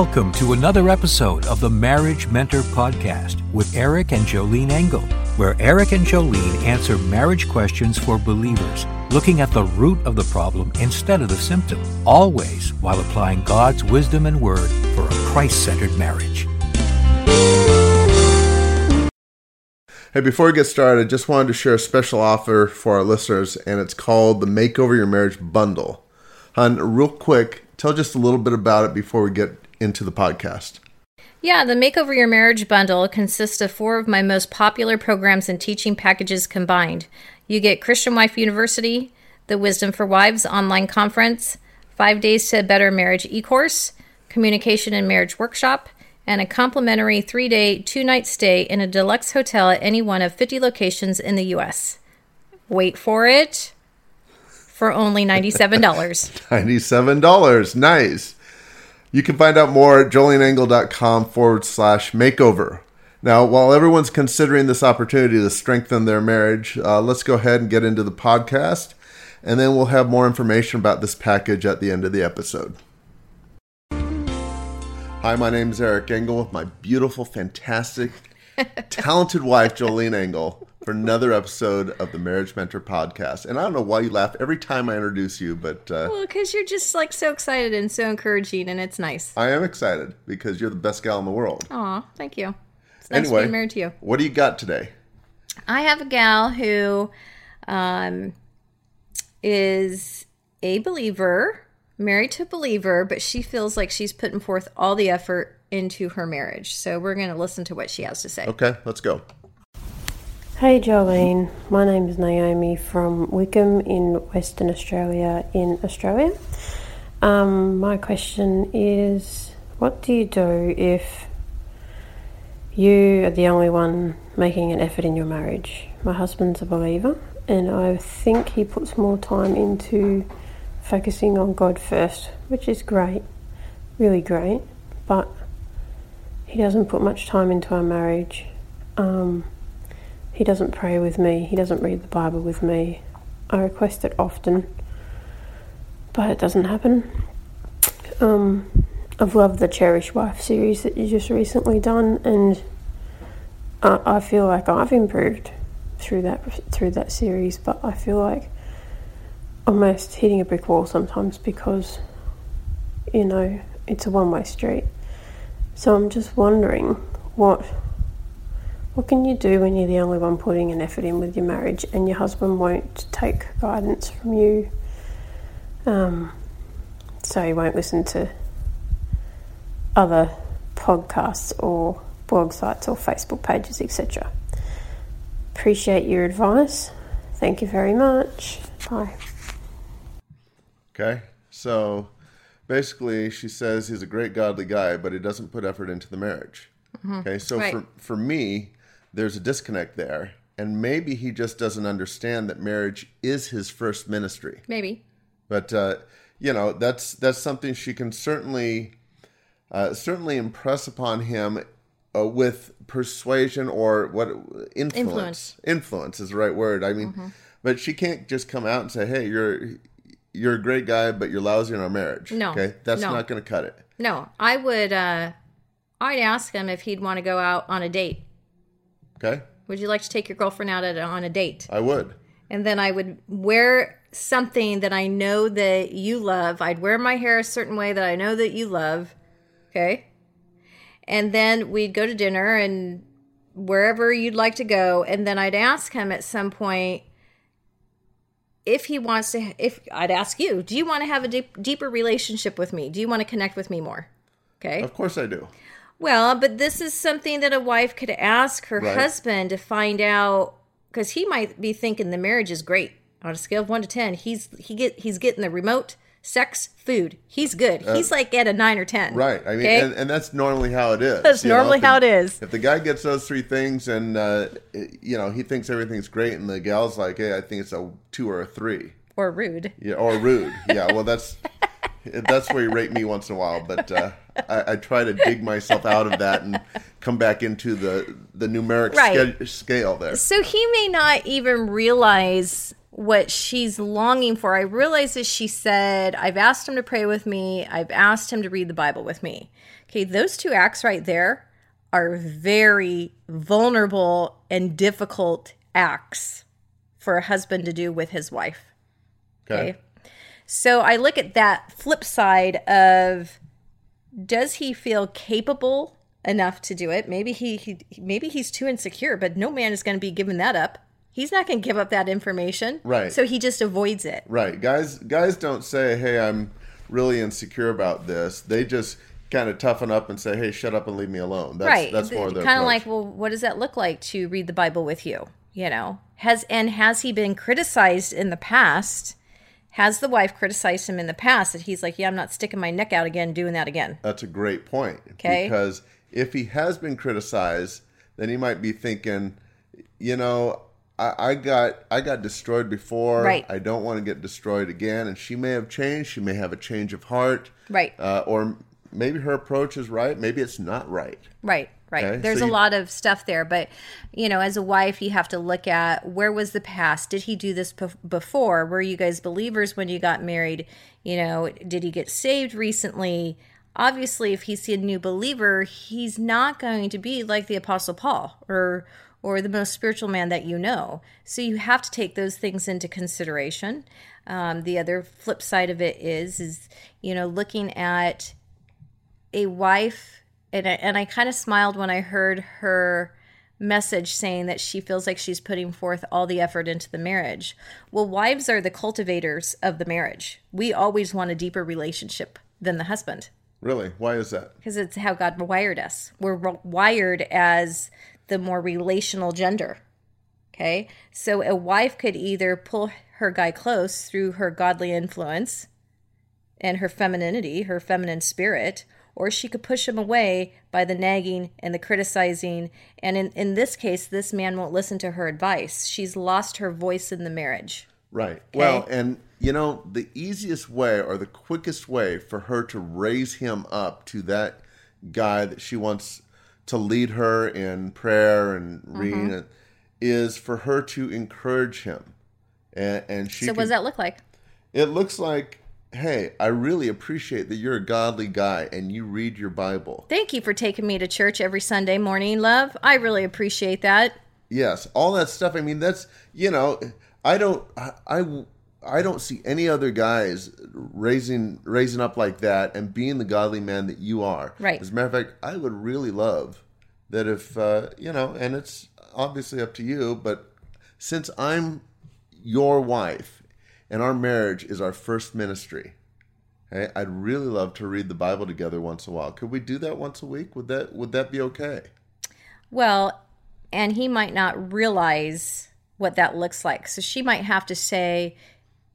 Welcome to another episode of the Marriage Mentor Podcast with Eric and Jolene Engel, where Eric and Jolene answer marriage questions for believers, looking at the root of the problem instead of the symptom, always while applying God's wisdom and word for a Christ centered marriage. Hey, before we get started, I just wanted to share a special offer for our listeners, and it's called the Makeover Your Marriage Bundle. Hun, real quick, tell just a little bit about it before we get into the podcast. Yeah, the Makeover Your Marriage bundle consists of four of my most popular programs and teaching packages combined. You get Christian Wife University, the Wisdom for Wives online conference, Five Days to a Better Marriage e course, Communication and Marriage workshop, and a complimentary three day, two night stay in a deluxe hotel at any one of 50 locations in the U.S. Wait for it for only $97. $97. Nice. You can find out more at joleneengel.com forward slash makeover. Now, while everyone's considering this opportunity to strengthen their marriage, uh, let's go ahead and get into the podcast, and then we'll have more information about this package at the end of the episode. Hi, my name is Eric Engel with my beautiful, fantastic, talented wife, Jolene Engel, for another episode of the Marriage Mentor Podcast. And I don't know why you laugh every time I introduce you, but uh, Well, because you're just like so excited and so encouraging, and it's nice. I am excited because you're the best gal in the world. Aw, thank you. It's nice Anyway. being married to you. What do you got today? I have a gal who um, is a believer, married to a believer, but she feels like she's putting forth all the effort into her marriage. So we're going to listen to what she has to say. Okay, let's go. Hey Jolene, my name is Naomi from Wickham in Western Australia, in Australia. Um, my question is what do you do if you are the only one making an effort in your marriage? My husband's a believer, and I think he puts more time into focusing on God first, which is great, really great, but he doesn't put much time into our marriage. Um, he doesn't pray with me. He doesn't read the Bible with me. I request it often, but it doesn't happen. Um, I've loved the Cherish Wife series that you just recently done, and I, I feel like I've improved through that through that series. But I feel like almost hitting a brick wall sometimes because you know it's a one way street. So I'm just wondering what what can you do when you're the only one putting an effort in with your marriage and your husband won't take guidance from you? Um, so he won't listen to other podcasts or blog sites or Facebook pages, etc. Appreciate your advice. Thank you very much. Bye. Okay, so basically, she says he's a great godly guy, but he doesn't put effort into the marriage. Okay, so Right. for for me, there's a disconnect there, and maybe he just doesn't understand that marriage is his first ministry. Maybe. But uh, you know, that's that's something she can certainly uh, certainly impress upon him uh, with persuasion or what influence. Influence. Influence is the right word. I mean, but she can't just come out and say, "Hey, you're you're a great guy, but you're lousy in our marriage." No. okay, that's No. not going to cut it. No, I would, uh, I'd ask him if he'd want to go out on a date. Okay, Would you like to take your girlfriend out at, on a date? I would. and then I would wear something that I know that you love. I'd wear my hair a certain way that I know that you love. Okay. And then we'd go to dinner and wherever you'd like to go. And then I'd ask him at some point if he wants to, if I'd ask you, do you want to have a deep, deeper relationship with me? Do you want to connect with me more? Okay. Of course, I do. Well, but this is something that a wife could ask her Right. husband to find out because he might be thinking the marriage is great. On a scale of one to ten, he's he get he's getting the remote sex food. He's good. he's like at a nine or ten. Uh, Right. I mean, Okay? and, and that's normally how it is. That's know, normally the- how it is. If the guy gets those three things and, uh, you know, he thinks everything's great and the gal's like, hey, I think it's a two or a three. or rude. Yeah, or rude. Yeah, well, that's that's where you rate me once in a while, but uh, I, I try to dig myself out of that and come back into the the numeric Right. sca- scale there. So he may not even realize what she's longing for. I realize that she said, I've asked him to pray with me, I've asked him to read the Bible with me. Okay, those two acts right there are very vulnerable and difficult acts for a husband to do with his wife. Okay. Okay. So I look at that flip side of does he feel capable enough to do it? Maybe he, he maybe he's too insecure, but no man is going to be giving that up. He's not going to give up that information. Right. So he just avoids it. Right. Guys guys don't say, "Hey, I'm really insecure about this." They just kind of toughen up and say, "Hey, shut up and leave me alone." That's right. that's more their kind of like, well, what does that look like to read the Bible with you? You know, has and has he been criticized in the past? Has the wife criticized him in the past that he's like, yeah, I'm not sticking my neck out again, doing that again? That's a great point. Okay. Because if he has been criticized, then he might be thinking, you know, I, I got I got destroyed before. Right. I don't want to get destroyed again. And she may have changed. She may have a change of heart. Right. Uh, or maybe her approach is right. Maybe it's not right. Right, right. Okay, There's so a you- lot of stuff there, but you know, as a wife, you have to look at where was the past? Did he do this bef- before? Were you guys believers when you got married? You know, did he get saved recently? Obviously, if he's a new believer, he's not going to be like the apostle Paul or or the most spiritual man that you know. So you have to take those things into consideration. Um, the other flip side of it is is you know looking at a wife and I, and I kind of smiled when I heard her message saying that she feels like she's putting forth all the effort into the marriage. Well, wives are the cultivators of the marriage. We always want a deeper relationship than the husband Really? Why is that? because it's how God wired us. We're wired as the more relational gender. Okay? So a wife could either pull her guy close through her godly influence and her femininity, her feminine spirit, or she could push him away by the nagging and the criticizing. And in, in this case, this man won't listen to her advice. She's lost her voice in the marriage. Right. Well, and you know, the easiest way or the quickest way for her to raise him up to that guy that she wants to lead her in prayer and mm-hmm. reading is for her to encourage him. And, and she So, can- what does that look like? it looks like, hey, I really appreciate that you're a godly guy and you read your Bible. Thank you for taking me to church every Sunday morning, love. I really appreciate that. Yes, all that stuff. I mean, that's you know, I don't, I, I, I don't see any other guys raising raising up like that and being the godly man that you are. Right. As a matter of fact, I would really love that if uh, you know, and it's obviously up to you, but since I'm your wife and our marriage is our first ministry. Okay, I'd really love to read the Bible together once in a while. Could we do that once a week? Would that would that be okay? Well, and he might not realize what that looks like. So she might have to say,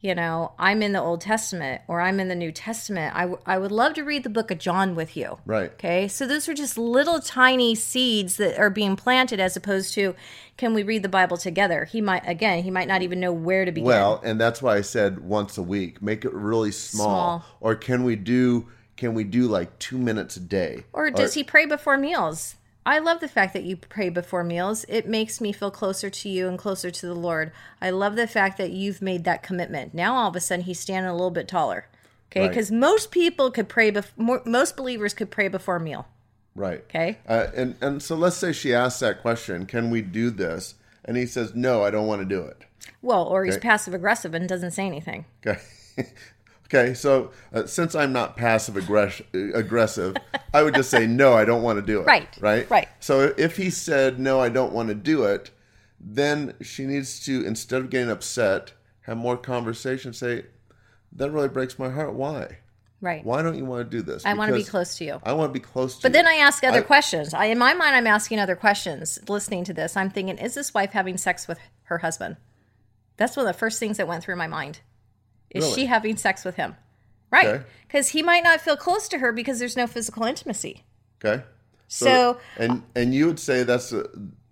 you know, I'm in the Old Testament or I'm in the New Testament. I, w- I would love to read the book of John with you. Right. Okay. So those are just little tiny seeds that are being planted as opposed to, can we read the Bible together? He might, again, he might not even know where to begin. Well, and that's why I said once a week. Make it really small. Small. Or can we do can we do like two minutes a day? Or does he pray before meals? I love the fact that you pray before meals. It makes me feel closer to you and closer to the Lord. I love the fact that you've made that commitment. Now all of a sudden he's standing a little bit taller. Okay, Right. because most people could pray before most believers could pray before a meal. Right. Okay. Uh, and and so let's say she asks that question, can we do this? And he says, "No, I don't want to do it." Well, or he's passive aggressive and doesn't say anything. Okay. okay, so uh, since I'm not passive aggress- aggressive, I would just say no, I don't want to do it. Right, Right. right. So if he said no, I don't want to do it, then she needs to instead of getting upset, have more conversation. Say, that really breaks my heart. Why? Right. Why don't you want to do this? I want to be close to you. I want to be close to But you. then I ask other I- questions. I, in my mind, I'm asking other questions. Listening to this, I'm thinking, is this wife having sex with her husband? That's one of the first things that went through my mind. Is Really? she having sex with him? Right. Okay. Because he might not feel close to her because there's no physical intimacy. Okay. So- and and you would say that's a,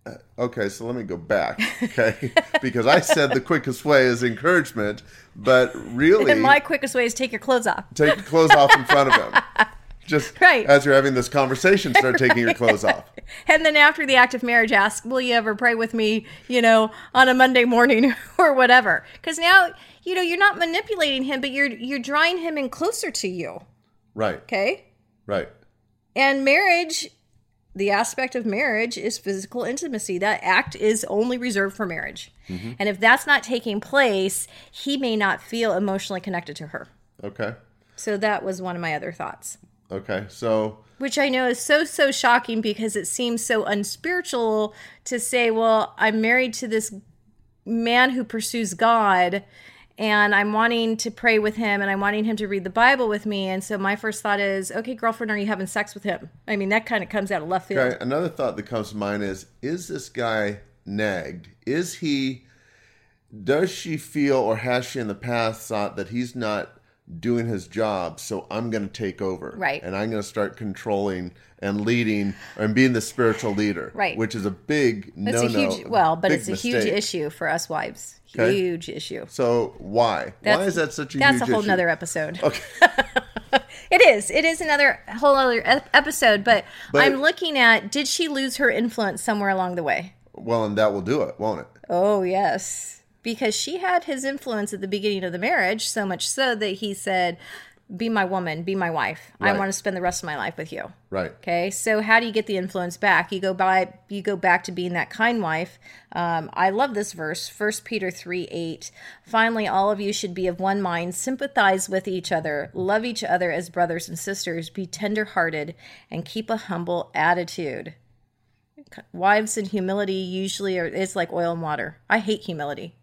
uh, okay. So let me go back, okay? because I said the quickest way is encouragement, but really, And my quickest way is take your clothes off. take your clothes off in front of him. Just Right. as you're having this conversation, start taking your clothes off. And then after the act of marriage, ask, will you ever pray with me, you know, on a Monday morning or whatever? Because now, you know, you're not manipulating him, but you're you're drawing him in closer to you. Right. Okay. Right. And marriage, the aspect of marriage is physical intimacy. That act is only reserved for marriage. Mm-hmm. And if that's not taking place, he may not feel emotionally connected to her. Okay. So that was one of my other thoughts. Okay. So Which I know is so, so shocking because it seems so unspiritual to say, well, I'm married to this man who pursues God and I'm wanting to pray with him and I'm wanting him to read the Bible with me. And so my first thought is, okay, girlfriend, are you having sex with him? I mean, that kind of comes out of left field. Okay, another thought that comes to mind is is this guy nagged? Is he does she feel or has she in the past thought that he's not doing his job, so I'm going to take over. Right. And I'm going to start controlling and leading and being the spiritual leader. Right. Which is a big It's no a huge, well, but it's a huge issue for us wives. Okay. Huge issue. So why? why is that such a huge? That's a whole issue? nother episode. Okay. It is. It is another whole other episode. But, But- I'm looking at did she lose her influence somewhere along the way? well, and that will do it, won't it? Oh, yes. Because she had his influence at the beginning of the marriage, so much so that he said, Be my woman, be my wife. I want to spend the rest of my life with you. Right. Okay, so how do you get the influence back? You go by, you go back to being that kind wife. Um, I love this verse, First Peter three eight. Finally, all of you should be of one mind, sympathize with each other, love each other as brothers and sisters, be tender-hearted, and keep a humble attitude. Wives and humility usually are it's like oil and water. I hate humility.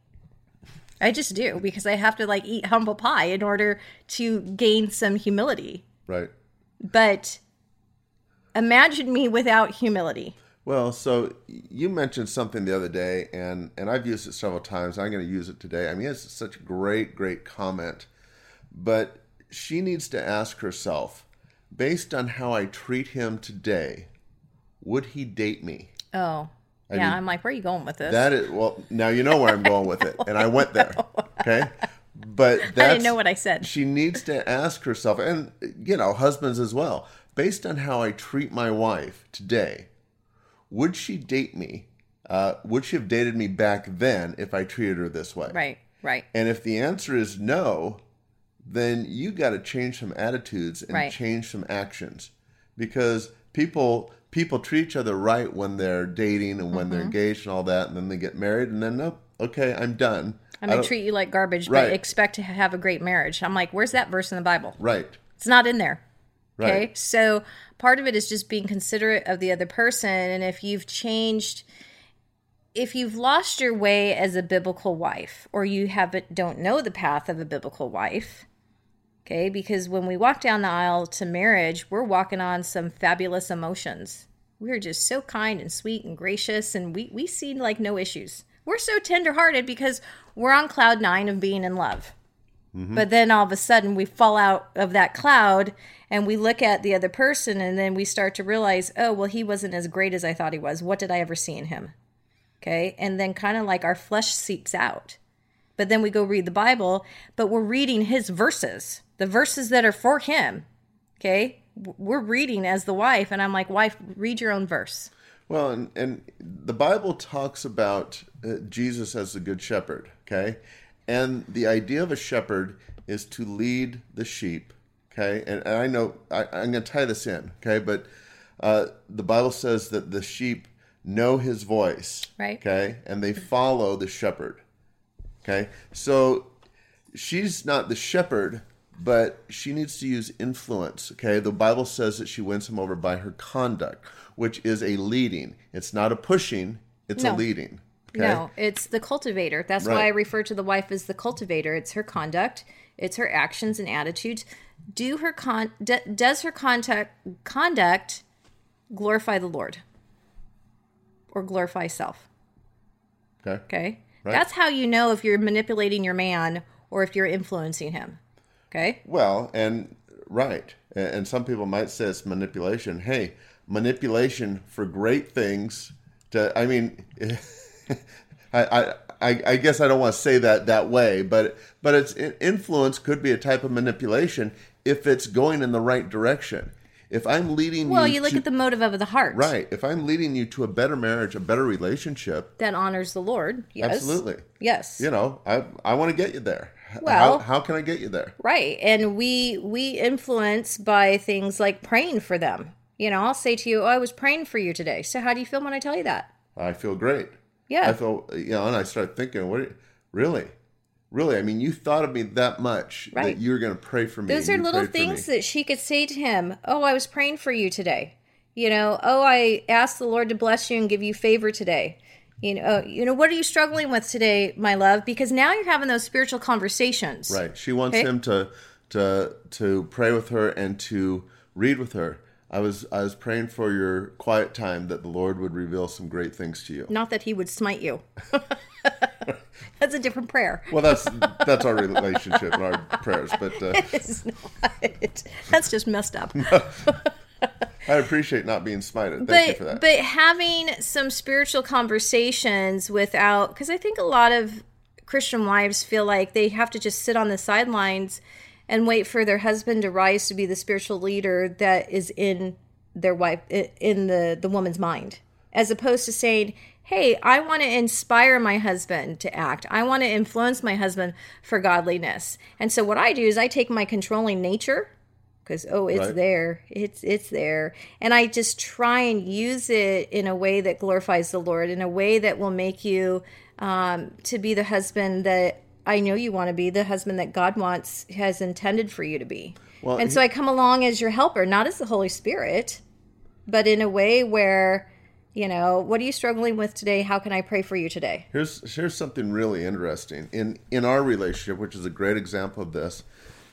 I just do because I have to like eat humble pie in order to gain some humility. Right. But imagine me without humility. Well, so you mentioned something the other day, and and I've used it several times. I'm going to use it today. I mean, it's such a great, great comment, but she needs to ask herself, based on how I treat him today, would he date me? Oh, yeah. mean, I'm like, where are you going with this? That is well. Now you know where I'm going with it, and I went there. Okay, but I didn't know what I said. She needs to ask herself, and you know, husbands as well. Based on how I treat my wife today, would she date me? Uh, would she have dated me back then if I treated her this way? Right, right. And if the answer is no, then you got to change some attitudes and Right. change some actions because people people treat each other right when they're dating and when Mm-hmm. they're engaged and all that, and then they get married and then nope, okay, I'm done. I'm I gonna treat you like garbage, Right. but expect to have a great marriage. I'm like, where's that verse in the Bible? right, It's not in there. Okay. right, So part of it is just being considerate of the other person. And if you've changed, if you've lost your way as a biblical wife, or you haven't, don't know the path of a biblical wife, okay, because when we walk down the aisle to marriage, we're walking on some fabulous emotions. We're just so kind and sweet and gracious, and we, we see like no issues. We're so tenderhearted because we're on cloud nine of being in love. Mm-hmm. But then all of a sudden we fall out of that cloud and we look at the other person and then we start to realize, oh, well, he wasn't as great as I thought he was. What did I ever see in him? Okay. And then kind of like our flesh seeps out. But then we go read the Bible, but we're reading his verses, the verses that are for him. Okay. We're reading as the wife. And I'm like, wife, read your own verse. Well, and, and the Bible talks about uh, Jesus as the good shepherd, okay? And the idea of a shepherd is to lead the sheep, okay? And, and I know I, I'm going to tie this in, okay? But uh, the Bible says that the sheep know his voice, Right. Okay? And they follow the shepherd, okay? So she's not the shepherd, but she needs to use influence. Okay, the Bible says that she wins him over by her conduct, which is a leading. It's not a pushing; it's a leading. Okay, No, it's the cultivator. That's why I refer to the wife as the cultivator. It's her conduct, it's her actions and attitudes. Do her con d- does her contact conduct glorify the Lord or glorify self? okay, Okay, Right. that's how you know if you're manipulating your man or if you're influencing him. Okay, Well, and right, and, some people might say it's manipulation. Hey, manipulation for great things. To I mean, I, I I I guess I don't want to say that that way, but but it's influence could be a type of manipulation if it's going in the right direction. If I'm leading well, you, you look to, at the motive of the heart. right, if I'm leading you to a better marriage, a better relationship, That honors the Lord. Yes. absolutely. Yes. You know, I I want to get you there. Well- how, how can I get you there? Right. And we we influence by things like praying for them. You know, I'll say to you, "Oh, I was praying for you today." So, how do you feel when I tell you that? I feel great. Yeah. I feel, you know, and I start thinking, what, really? Really? I mean, you thought of me that much Right. that you were going to pray for me. Those are little things that she could say to him. Oh, I was praying for you today. You know, oh, I asked the Lord to bless you and give you favor today. You know, uh, you know, what are you struggling with today, my love? Because now you're having those spiritual conversations. Right. She wants Okay. him to to to pray with her and to read with her. I was I was praying for your quiet time that the Lord would reveal some great things to you. Not that he would smite you. That's a different prayer. Well, that's that's our relationship and our prayers. But uh, It's not. That's just messed up. I appreciate not being smited. Thank you for that. but but having some spiritual conversations without because I think a lot of Christian wives feel like they have to just sit on the sidelines and wait for their husband to rise to be the spiritual leader that is in their wife in the the woman's mind as opposed to saying hey i want to inspire my husband to act i want to influence my husband for godliness and so what i do is i take my controlling nature because oh it's Right. there. It's it's there. And i just try and use it in a way that glorifies the lord in a way that will make you um, to be the husband that i know you want to be the husband that god wants has intended for you to be. Well, and so i come along as your helper not as the holy spirit but in a way where you know what are you struggling with today? How can i pray for you today? Here's here's something really interesting. In in our relationship, which is a great example of this,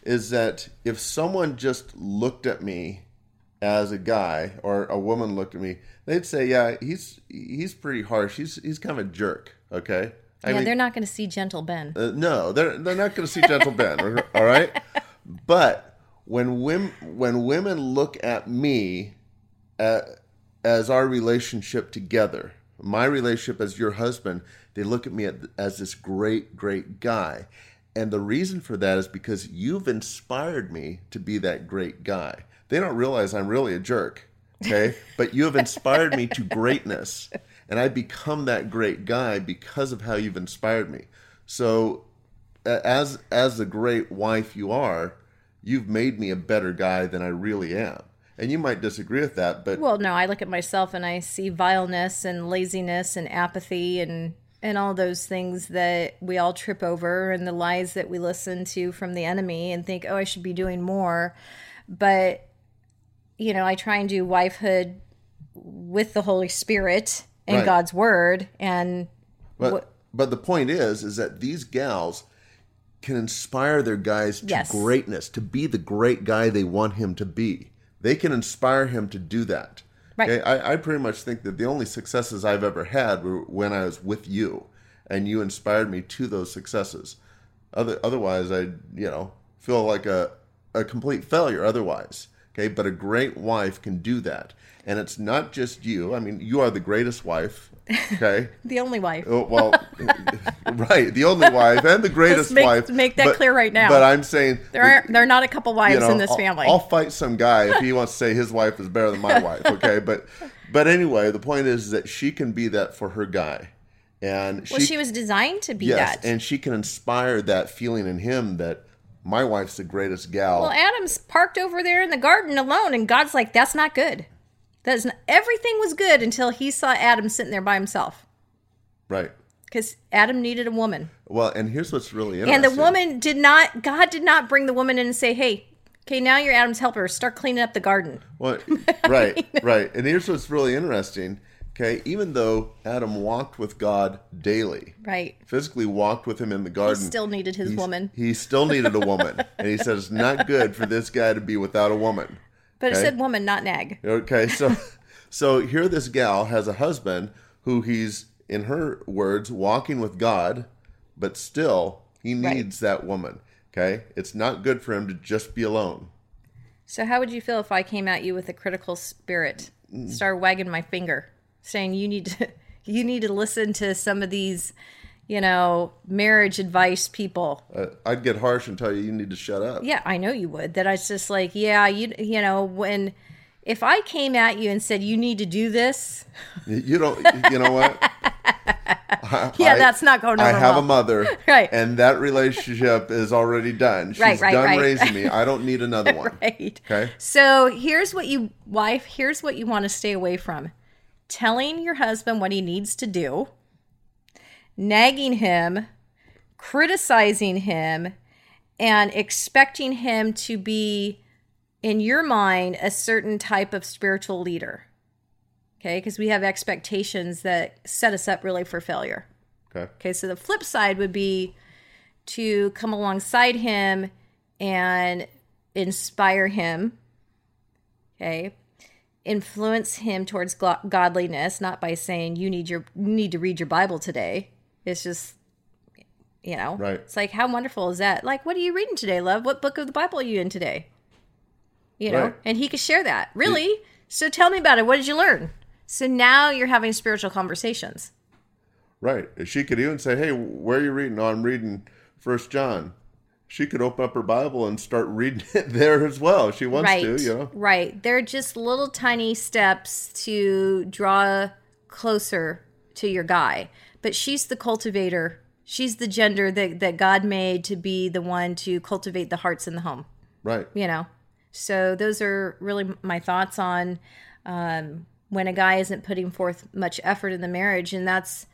is that if someone just looked at me as a guy or a woman looked at me, they'd say, "Yeah, he's he's pretty harsh. He's he's kind of a jerk." Okay. I yeah mean, they're not going to see gentle ben uh, no, they're they're not going to see Gentle Ben. all right, but when women when women look at me uh, as our relationship together, my relationship as your husband, they look at me at, as this great great guy, and the reason for that is because you've inspired me to be that great guy. They don't realize I'm really a jerk, okay? but you have inspired me to greatness, and I become that great guy because of how you've inspired me. So as as the great wife you are, you've made me a better guy than I really am. And you might disagree with that, but Well, no, I look at myself and I see vileness and laziness and apathy and and all those things that we all trip over and the lies that we listen to from the enemy and think, "Oh, I should be doing more." But you know, I try and do wifehood with the Holy Spirit and Right. God's word and but what- but the point is is that these gals can inspire their guys to Yes. greatness, to be the great guy they want him to be. They can inspire him to do that. Right. Okay? I, I pretty much think that the only successes I've ever had were when I was with you, and you inspired me to those successes. Other, otherwise, I you know feel like a a complete failure. Otherwise, okay. But a great wife can do that, and it's not just you. I mean, you are the greatest wife. Okay. the only wife. Oh, well, right, the only wife and the greatest make- wife. make that clear right now. But I'm saying There are there are not a couple wives you know, in this I'll- family. I'll fight some guy if he wants to say his wife is better than my wife. Okay, but but anyway, the point is that she can be that for her guy, and well, she was designed to be yes, that. and she can inspire that feeling in him that my wife's the greatest gal. Well, Adam's parked over there in the garden alone, and God's like, "That's not good. That's not, everything was good until he saw Adam sitting there by himself right. because Adam needed a woman, Well, and here's what's really interesting. and the woman did not. God did not bring the woman in and say, "Hey, okay, now you're Adam's helper. Start cleaning up the garden." Well, right, right. And here's what's really interesting. Okay, even though Adam walked with God daily, Right. physically walked with him in the garden, he Still needed his woman, He still needed a woman, and he said it's not good for this guy to be without a woman. But it said woman, not nag. Okay, so so here this gal has a husband who he's in her words walking with God, but still he Right. needs that woman. Okay, it's not good for him to just be alone. So, how would you feel if I came at you with a critical spirit, mm. start wagging my finger, saying you need to, you need to listen to some of these, you know, marriage advice people? Uh, I'd get harsh and tell you you need to shut up. Yeah, I know you would. That I was just like, yeah, you, you know, when if I came at you and said you need to do this, You don't. You know what? Yeah, I- that's not going I have well. a mother, Right. And that relationship is already done. She's Right, right, done right. raising me. I don't need another one. right. Okay. So here's what you wife, here's what you want to stay away from. Telling your husband what he needs to do, nagging him, criticizing him, and expecting him to be in your mind a certain type of spiritual leader. Okay? Because we have expectations that set us up really for failure. Okay. Okay, so the flip side would be to come alongside him and inspire him. Okay, influence him towards godliness, not by saying you need your you need to read your Bible today. It's just you know, Right. It's like how wonderful is that? Like, what are you reading today, love? What book of the Bible are you in today? You know, Right. and he could share that. Really? So tell me about it. What did you learn? So now you're having spiritual conversations. Right. She could even say, "Hey, where are you reading?" Oh, I'm reading First John. She could open up her Bible and start reading it there as well. if She wants right, to, you know. Right. They're just little tiny steps to draw closer to your guy. But she's the cultivator. She's the gender that, that God made to be the one to cultivate the hearts in the home, Right. you know? So those are really my thoughts on um, when a guy isn't putting forth much effort in the marriage. And that's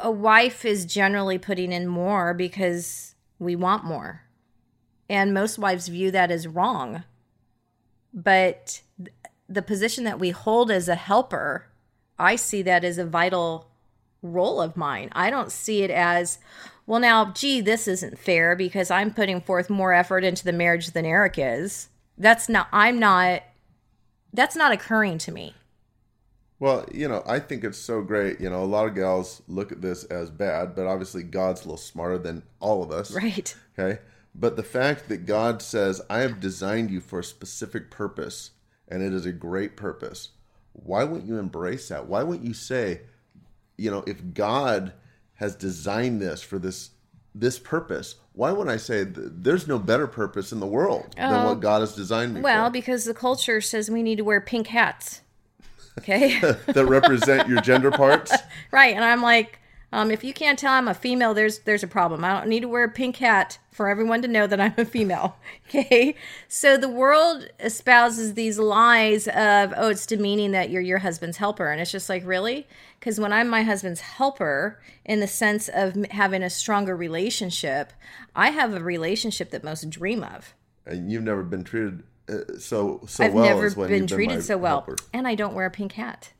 a wife is generally putting in more because we want more. And most wives view that as wrong. But th- the position that we hold as a helper, I see that as a vital role of mine. I don't see it as, well, now, gee, this isn't fair because I'm putting forth more effort into the marriage than Eric is. That's not, I'm not, that's not occurring to me. Well, you know, I think it's so great. You know, a lot of gals look at this as bad, but obviously God's a little smarter than all of us. Right. Okay. But the fact that God says, I have designed you for a specific purpose, and it is a great purpose, why wouldn't you embrace that? Why wouldn't you say, you know, if God has designed this for this this purpose, why wouldn't I say th- there's no better purpose in the world than what God has designed me Well, for? because the culture says we need to wear pink hats. Okay. that represent your gender parts? right. And I'm like, um, if you can't tell I'm a female, there's there's a problem. I don't need to wear a pink hat for everyone to know that I'm a female. Okay. So the world espouses these lies of, oh, it's demeaning that you're your husband's helper. And it's just like, really? Because when I'm my husband's helper, in the sense of having a stronger relationship, I have a relationship that most dream of. And you've never been treated uh, so so I've well never as when been been treated my so well. helper. And I don't wear a pink hat.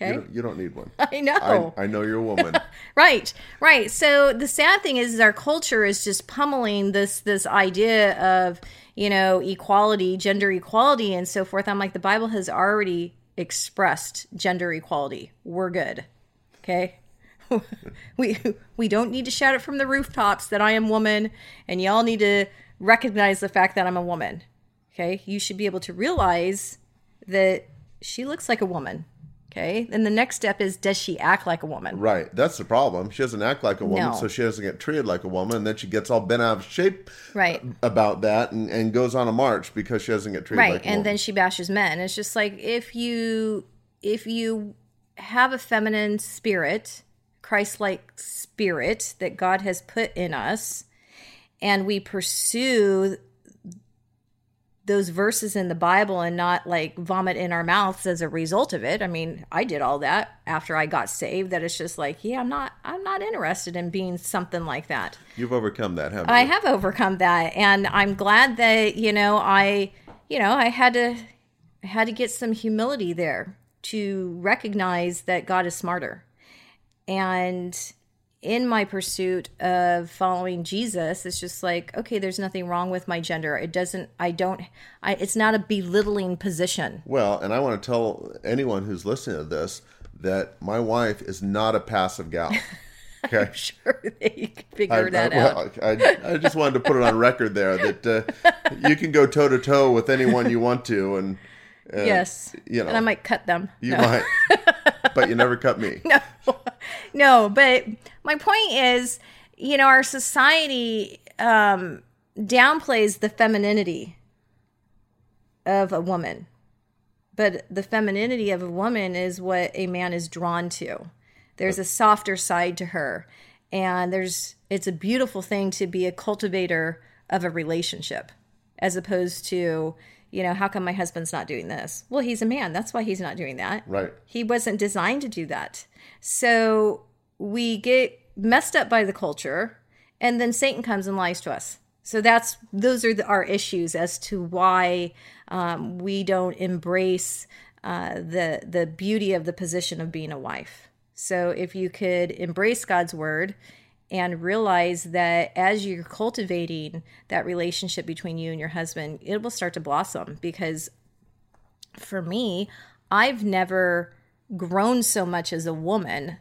You don't, you don't need one. I know. I, I know you're a woman. Right, right. So the sad thing is, is our culture is just pummeling this this idea of you know equality, gender equality, and so forth. I'm like, the Bible has already expressed gender equality. We're good. Okay. we we don't need to shout it from the rooftops that I am woman, and y'all need to recognize the fact that I'm a woman. Okay, you should be able to realize that she looks like a woman. Okay, and the next step is does she act like a woman? Right. That's the problem. She doesn't act like a woman, No. so she doesn't get treated like a woman, and then she gets all bent out of shape Right. Uh, about that and, and goes on a march because she doesn't get treated right like a woman. Right. and woman. then she bashes men it's just like if you if you have a feminine spirit christ-like spirit that god has put in us and we pursue those verses in the bible and not like vomit in our mouths as a result of it. I mean i did all that after i got saved. That it's just like yeah i'm not i'm not interested in being something like that. You've overcome that, haven't you? I have overcome that, and I'm glad that you know I, you know, I had to, I had to get some humility there to recognize that God is smarter, and in my pursuit of following Jesus, it's just like okay, there's nothing wrong with my gender. It doesn't. I don't. I. It's not a belittling position. Well, and I want to tell anyone who's listening to this that my wife is not a passive gal. Okay. Sure, they can figure I, that I, out. well, I, I just wanted to put it on record there that uh, you can go toe to toe with anyone you want to, and uh, yes, you know, and I might cut them. you No. might, but you never cut me. no, no. But my point is, you know, our society um, downplays the femininity of a woman, but the femininity of a woman is what a man is drawn to. There's a softer side to her. And there's it's a beautiful thing to be a cultivator of a relationship as opposed to, you know, how come my husband's not doing this? Well, he's a man. That's why he's not doing that. Right. He wasn't designed to do that. So we get messed up by the culture and then Satan comes and lies to us. So that's those are the, our issues as to why um, we don't embrace uh, the the beauty of the position of being a wife. So if you could embrace God's word and realize that as you're cultivating that relationship between you and your husband, it will start to blossom. Because for me, I've never grown so much as a woman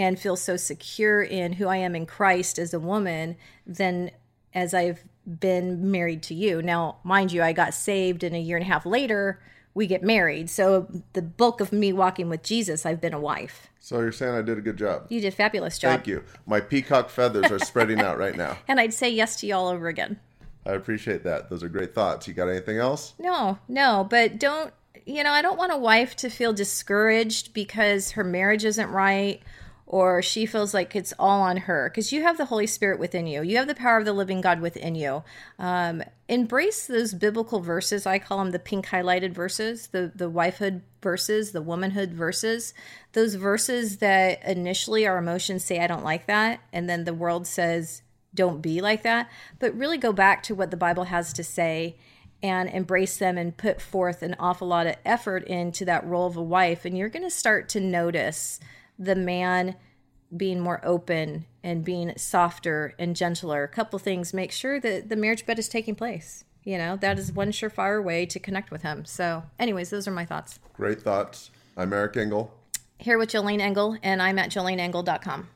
and feel so secure in who I am in Christ as a woman than as I've been married to you. Now, mind you, I got saved and a year and a half later we get married. So the bulk of me walking with Jesus, I've been a wife. So you're saying I did a good job. You did a fabulous job. Thank you. My peacock feathers are spreading out right now. And I'd say yes to you all over again. I appreciate that. Those are great thoughts. You got anything else? No, no, but don't, you know, I don't want a wife to feel discouraged because her marriage isn't right or she feels like it's all on her because you have the Holy Spirit within you. You have the power of the living God within you. Um, embrace those biblical verses. I call them the pink highlighted verses, the the wifehood verses, the womanhood verses. Those verses that initially our emotions say, "I don't like that," and then the world says, "Don't be like that." But really go back to what the Bible has to say and embrace them and put forth an awful lot of effort into that role of a wife, and you're going to start to notice the man being more open and being softer and gentler. A couple things. Make sure that the marriage bed is taking place. You know, that is one surefire way to connect with him. So, anyways, those are my thoughts. Great thoughts. I'm Eric Engel. Here with Jolene Engel, and I'm at joleneengel.com.